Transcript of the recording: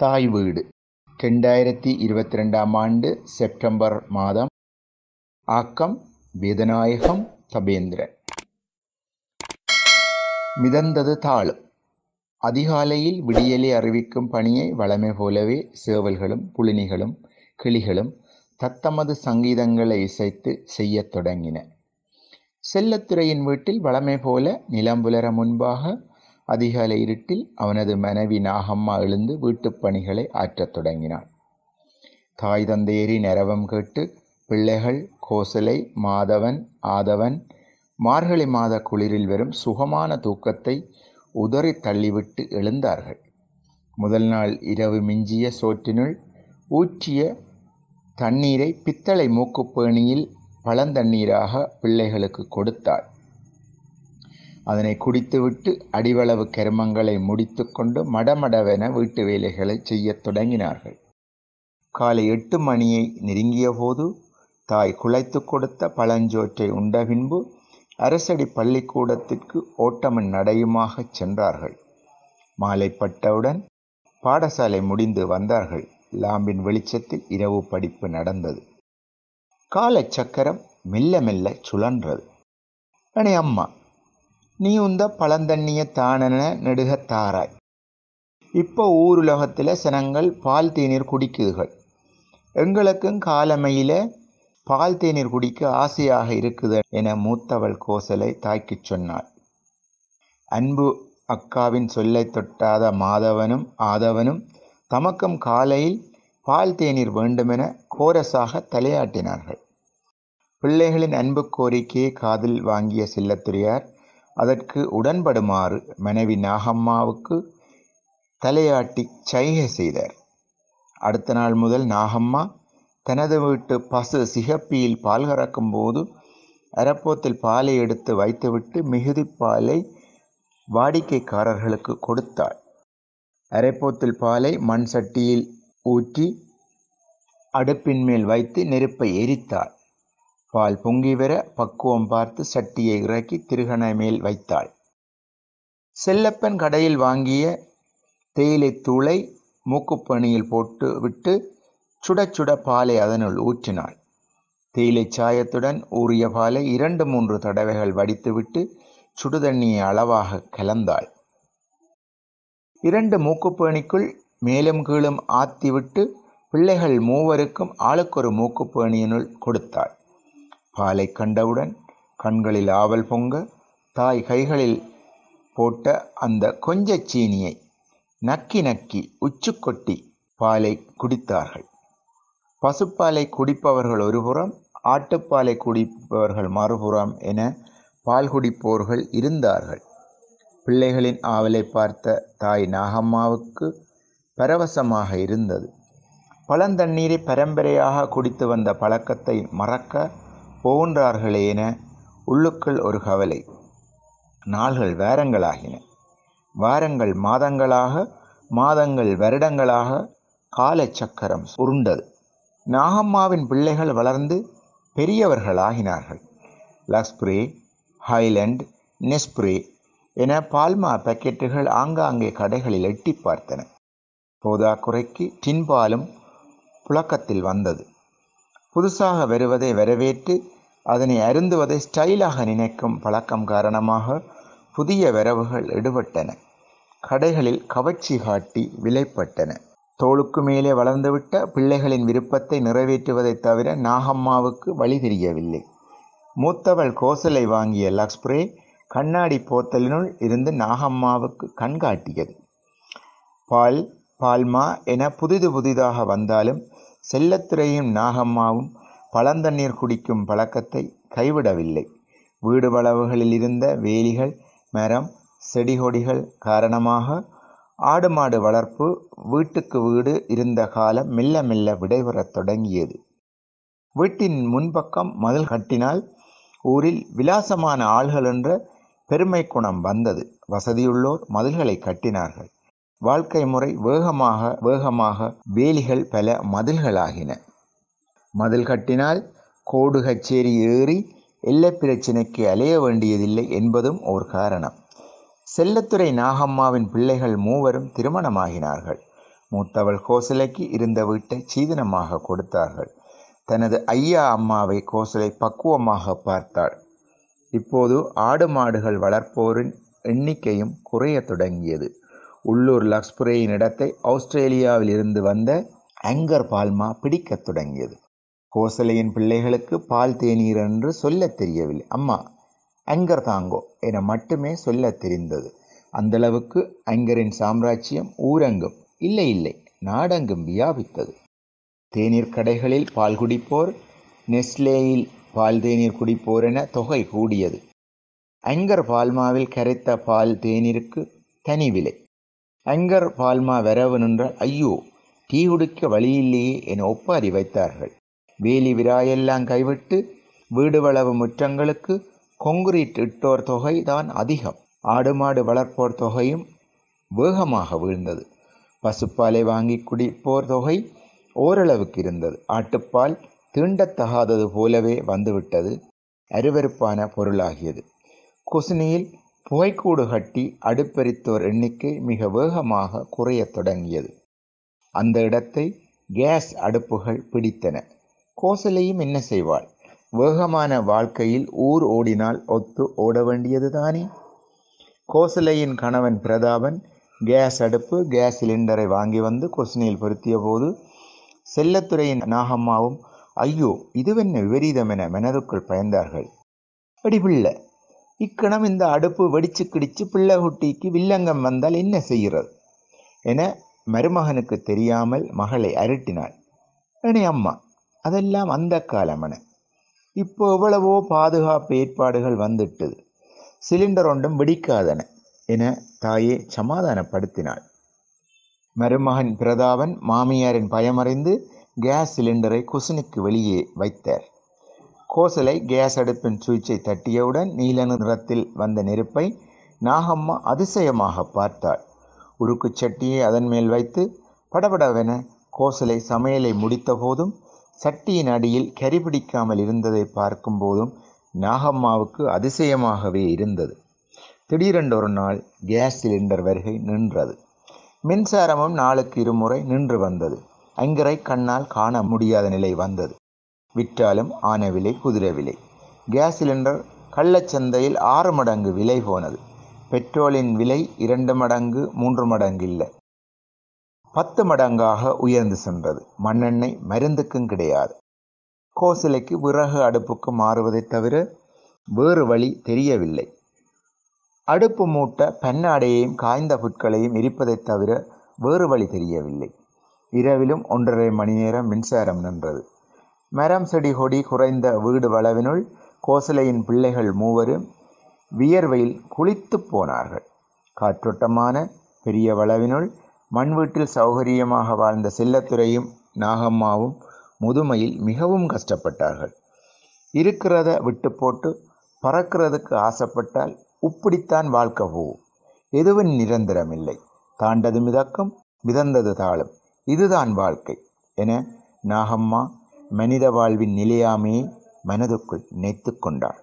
தாய் வீடு. ரெண்டாயிரத்தி இருபத்தி ரெண்டாம் ஆண்டு செப்டம்பர் மாதம் ஆக்கம் வேதநாயகம் தபேந்திரன். மிதந்தது தாளம். அதிகாலையில் விடியலை அறிவிக்கும் பணியை வளமை போலவே சேவல்களும் புளினிகளும் கிளிகளும் தத்தமது சங்கீதங்களை இசைத்து செய்யத் தொடங்கின. செல்லத்துறையின் வீட்டில் வளமை போல நிலம்புலர முன்பாக அதிகாலை இருட்டில் அவனது மனைவி நாகம்மா எழுந்து வீட்டுப் பணிகளை ஆற்றத் தொடங்கினாள். தாய் தந்தையரி நரவம் கேட்டு பிள்ளைகள் கோசலை மாதவன் ஆதவன் மார்கழி மாத குளிரில் வரும் சுகமான தூக்கத்தை உதறி தள்ளிவிட்டு எழுந்தார்கள். முதல் நாள் இரவு மிஞ்சிய சோற்றினுள் ஊற்றிய தண்ணீரை பித்தளை மூக்குப்பேணியில் பழந்தண்ணீராக பிள்ளைகளுக்கு கொடுத்தாள். அதனை குடித்துவிட்டு அடிவளவு கருமங்களை முடித்துக்கொண்டு மடமடவென வீட்டு வேலைகளை செய்யத் தொடங்கினார்கள். காலை எட்டு மணியை நெருங்கியபோது தாய் குழைத்து கொடுத்த பழஞ்சோற்றை உண்ட பின்பு அரசடி பள்ளிக்கூடத்திற்கு ஓட்டமன் நடையுமாகச் சென்றார்கள். மாலைப்பட்டவுடன் பாடசாலை முடிந்து வந்தார்கள். லாம்பின் வெளிச்சத்தில் இரவு படிப்பு நடந்தது. காலச்சக்கரம் மெல்ல மெல்ல சுழன்றது. அணி அம்மா நீ உந்த பழந்தண்ணிய தானன நெடுகத்தாராய் இப்போ ஊருலகத்தில் சனங்கள் பால் தேநீர் குடிக்குதுகள். எங்களுக்கும் காலமையில் பால் தேநீர் குடிக்க ஆசையாக இருக்குது என மூத்தவள் கோசலை தாய்க்குச் சொன்னாள். அன்பு அக்காவின் சொல்லை தொட்டாத மாதவனும் ஆதவனும் தமக்கும் காலையில் பால் தேநீர் வேண்டுமென கோரஸாக தலையாட்டினார்கள். பிள்ளைகளின் அன்பு கோரிக்கையை காதில் வாங்கிய செல்லத்துறையார் அதற்கு உடன்படுமாறு மனைவி நாகம்மாவுக்கு தலையாட்டி சைகை செய்தார். அடுத்த நாள் முதல் நாகம்மா தனது வீட்டு பசு சிகப்பியில் பால் கறக்கும் போது அரப்போத்தில் பாலை எடுத்து வைத்துவிட்டு மிகுதி பாலை வாடிக்கைக்காரர்களுக்கு கொடுத்தாள். அரைப்போத்தில் பாலை மண் சட்டியில் ஊற்றி அடுப்பின் மேல் வைத்து நெருப்பை எரித்தாள். பால் பொங்கி வர பக்குவம் பார்த்து சட்டியை இறக்கி திருகண மேல் வைத்தாள். செல்லப்பன் கடையில் வாங்கிய தேயிலை தூளை மூக்குப்பணியில் போட்டு விட்டு சுட சுட பாலை அதனுள் ஊற்றினாள். தேயிலை சாயத்துடன் ஊறிய பாலை இரண்டு மூன்று தடவைகள் வடித்துவிட்டு சுடுதண்ணியை அளவாக கலந்தாள். இரண்டு மூக்குப்பேணிக்குள் மேலும் கீழும் ஆத்திவிட்டு பிள்ளைகள் மூவருக்கும் ஆளுக்கொரு மூக்குப்பேணியினுள் கொடுத்தாள். பாலை கண்டவுடன் கண்களில் ஆவல் பொங்க தாய் கைகளில் போட்ட அந்த கொஞ்ச சீனியை நக்கி நக்கி உச்சு கொட்டி பாலை குடித்தார்கள். பசுப்பாலை குடிப்பவர்கள் ஒருபுறம் ஆட்டுப்பாலை குடிப்பவர்கள் மறுபுறம் என பால் குடிப்போர்கள் இருந்தார்கள். பிள்ளைகளின் ஆவலை பார்த்த தாய் நாகம்மாவுக்கு பரவசமாக இருந்தது. பழந்தண்ணீரை பரம்பரையாக குடித்து வந்த பழக்கத்தை மறக்க போகின்றார்களே என உள்ளுக்குள் ஒரு கவலை. நாள்கள் வேரங்களாகின. வாரங்கள் மாதங்களாக மாதங்கள் வருடங்களாக காலச்சக்கரம் உருண்டது. நாகம்மாவின் பிள்ளைகள் வளர்ந்து பெரியவர்களாகினார்கள். லஸ்ப்ரே ஹைலண்ட் நெஸ்ப்ரே என பால்மா பாக்கெட்டுகள் ஆங்காங்கே கடைகளில் எட்டி பார்த்தன. போதாக்குறைக்கு டின்பாலும் புழக்கத்தில் வந்தது. புதுசாக வருவதை வரவேற்று அதனை அருந்துவதை ஸ்டைலாக நினைக்கும் பழக்கம் காரணமாக புதிய வரவுகள் எடுபட்டன. கடைகளில் கவர்ச்சி காட்டி விலைப்பட்டன. தோளுக்கு மேலே வளர்ந்துவிட்ட பிள்ளைகளின் விருப்பத்தை நிறைவேற்றுவதைத் தவிர நாகம்மாவுக்கு வழி தெரியவில்லை. மூத்தவள் கோசலை வாங்கிய லக்ஸ்ப்ரே கண்ணாடி போத்தலினுள் இருந்து நாகம்மாவுக்கு கண்காட்டியது. பால் பால்மா என புதிது புதிதாக வந்தாலும் செல்லத்துறையும் நாகம்மாவும் பழந்தண்ணீர் குடிக்கும் பழக்கத்தை கைவிடவில்லை. வீடு வளவுகளில் இருந்த வேலிகள் மரம் செடிகொடிகள் காரணமாக ஆடு மாடு வளர்ப்பு வீட்டுக்கு வீடு இருந்த காலம் மெல்ல மெல்ல விடைபெறத் தொடங்கியது. வீட்டின் முன்பக்கம் மதில் கட்டினால் ஊரில் விலாசமான ஆள்கள் என்ற பெருமை குணம் வந்தது. வசதியுள்ளோர் மதில்களை கட்டினார்கள். வாழ்க்கை முறை வேகமாக வேகமாக வேலிகள் பல மதில்களாகின. மதில் கட்டினால் கோடு கச்சேரி ஏறி எல்லை பிரச்சினைக்கு அலைய வேண்டியதில்லை என்பதும் ஒரு காரணம். செல்லத்துறை நாகம்மாவின் பிள்ளைகள் மூவரும் திருமணமாகினார்கள். மூத்தவள் கோசலைக்கு இருந்த வீட்டை சீதனமாக கொடுத்தார்கள். தனது ஐயா அம்மாவை கோசலை பக்குவமாக பார்த்தாள். இப்போது ஆடு மாடுகள் வளர்ப்போரின் எண்ணிக்கையும் குறையத் தொடங்கியது. உள்ளூர் லக்ஸ்புரேயின் இடத்தை ஆஸ்திரேலியாவில் இருந்து வந்த ஆங்கர் பால்மா பிடிக்கத் தொடங்கியது. கோசலையின் பிள்ளைகளுக்கு பால் தேநீர் என்று சொல்லத் தெரியவில்லை. அம்மா அங்கர் தாங்கோ என மட்டுமே சொல்லத் தெரிந்தது. அந்தளவுக்கு அங்கரின் சாம்ராஜ்யம் ஊரங்கும் இல்லை இல்லை நாடெங்கும் வியாபித்தது. தேநீர் கடைகளில் பால் குடிப்போர் நெஸ்லேயில் பால் தேநீர் குடிப்போர் என தொகை கூடியது. அங்கர் பால்மாவில் கரைத்த பால் தேநீருக்கு தனி விலை. அங்கர் பால்மா வரவு நின்ற ஐயோ டீ குடிக்க வழியில்லையே என ஒப்பாரி வைத்தார்கள். வேலி விராயெல்லாம் கைவிட்டு வீடு வளவு முற்றங்களுக்கு கொங்கிரீட் இட்டோர் தொகை தான் அதிகம். ஆடு மாடு வளர்ப்போர் தொகையும் வேகமாக வீழ்ந்தது. பசுப்பாலை வாங்கி குடிப்போர் தொகை ஓரளவுக்கு இருந்தது. ஆட்டுப்பால் தீண்டத்தகாதது போலவே வந்துவிட்டது. அருவருப்பான பொருளாகியது. குசினியில் புகைக்கூடு கட்டி அடுப்பெரித்தோர் எண்ணிக்கை மிக வேகமாக குறையத் தொடங்கியது. அந்த இடத்தை கேஸ் அடுப்புகள் பிடித்தன. கோசலையும் என்ன செய்வாள்? வேகமான வாழ்க்கையில் ஊர் ஓடினால் ஒத்து ஓட வேண்டியது தானே? கோசலையின் கணவன் பிரதாபன் கேஸ் அடுப்பு கேஸ் சிலிண்டரை வாங்கி வந்து கொஸ்னியில் பொருத்திய போது செல்லத்துறையின் நாகம்மாவும் ஐயோ இதுவென்ன விபரீதம் என மனதுக்குள் பயந்தார்கள். அடிபிள்ளை இக்கணம் இந்த அடுப்பு வெடிச்சு கிடிச்சு பிள்ளை குட்டிக்கு வில்லங்கம் வந்தால் என்ன செய்கிறது? என மருமகனுக்கு தெரியாமல் மகளை அரட்டினாள். அணி அம்மா அதெல்லாம் அந்த காலமன இப்போ எவ்வளவோ பாதுகாப்பு ஏற்பாடுகள் வந்துட்டது சிலிண்டர் ஒன்றும் வெடிக்காதன என தாயே சமாதானப்படுத்தினாள். மருமகன் பிரதாபன் மாமியாரின் பயமறிந்து கேஸ் சிலிண்டரை குசினுக்கு வெளியே வைத்தார். கோசலை கேஸ் அடுப்பின் சுவிட்சை தட்டியவுடன் நீல நிறத்தில் வந்த நெருப்பை நாகம்மா அதிசயமாக பார்த்தாள். உருக்கு சட்டியை அதன் மேல் வைத்து படபடவென கோசலை சமையலை முடித்தபோதும் சட்டியின் அடியில் கரி பிடிக்காமல் இருந்ததை பார்க்கும் போதும் நாகம்மாவுக்கு அதிசயமாகவே இருந்தது. திடீரென்று ஒரு நாள் கேஸ் சிலிண்டர் வருகை நின்றது. மின்சாரமும் நாளுக்கு இருமுறை நின்று வந்தது. அங்கரை கண்ணால் காண முடியாத நிலை வந்தது. விற்றாலும் ஆன விலை குதிரை விலை. கேஸ் சிலிண்டர் கள்ளச்சந்தையில் ஆறு மடங்கு விலை போனது. பெட்ரோலின் விலை இரண்டு மடங்கு மூன்று மடங்கு இல்லை. பத்து மடங்காக உயர்ந்து சென்றது. மண்ணெண்ணெய் மருந்துக்கும் கிடையாது. கோசிலைக்கு விறகு அடுப்புக்கு மாறுவதைத் தவிர வேறு வழி தெரியவில்லை. அடுப்பு மூட்ட பன்னாடையையும் காய்ந்த புட்களையும் எரிப்பதைத் தவிர வேறு வழி தெரியவில்லை. இரவிலும் ஒன்றரை மணி நேரம் மின்சாரம் நின்றது. மரம் செடி கொடி குறைந்த வீடு வளவினுள் கோசலையின் பிள்ளைகள் மூவரும் வியர்வையில் குளித்து போனார்கள். காற்றோட்டமான பெரிய வளவினுள் மண் வீட்டில் சௌகரியமாக வாழ்ந்த செல்லத்துறையும் நாகம்மாவும் முதுமையில் மிகவும் கஷ்டப்பட்டார்கள். இருக்கிறத விட்டு போட்டு பறக்கிறதுக்கு ஆசைப்பட்டால் உப்பிடித்தான் வாழ்க்கை போகும். எதுவும் நிரந்தரமில்லை. தாண்டது மிதக்கும் மிதந்தது தாளும் இதுதான் வாழ்க்கை என நாகம்மா மனித வாழ்வின் நிலையாமையை மனதுக்குள் நினைத்து கொண்டாள்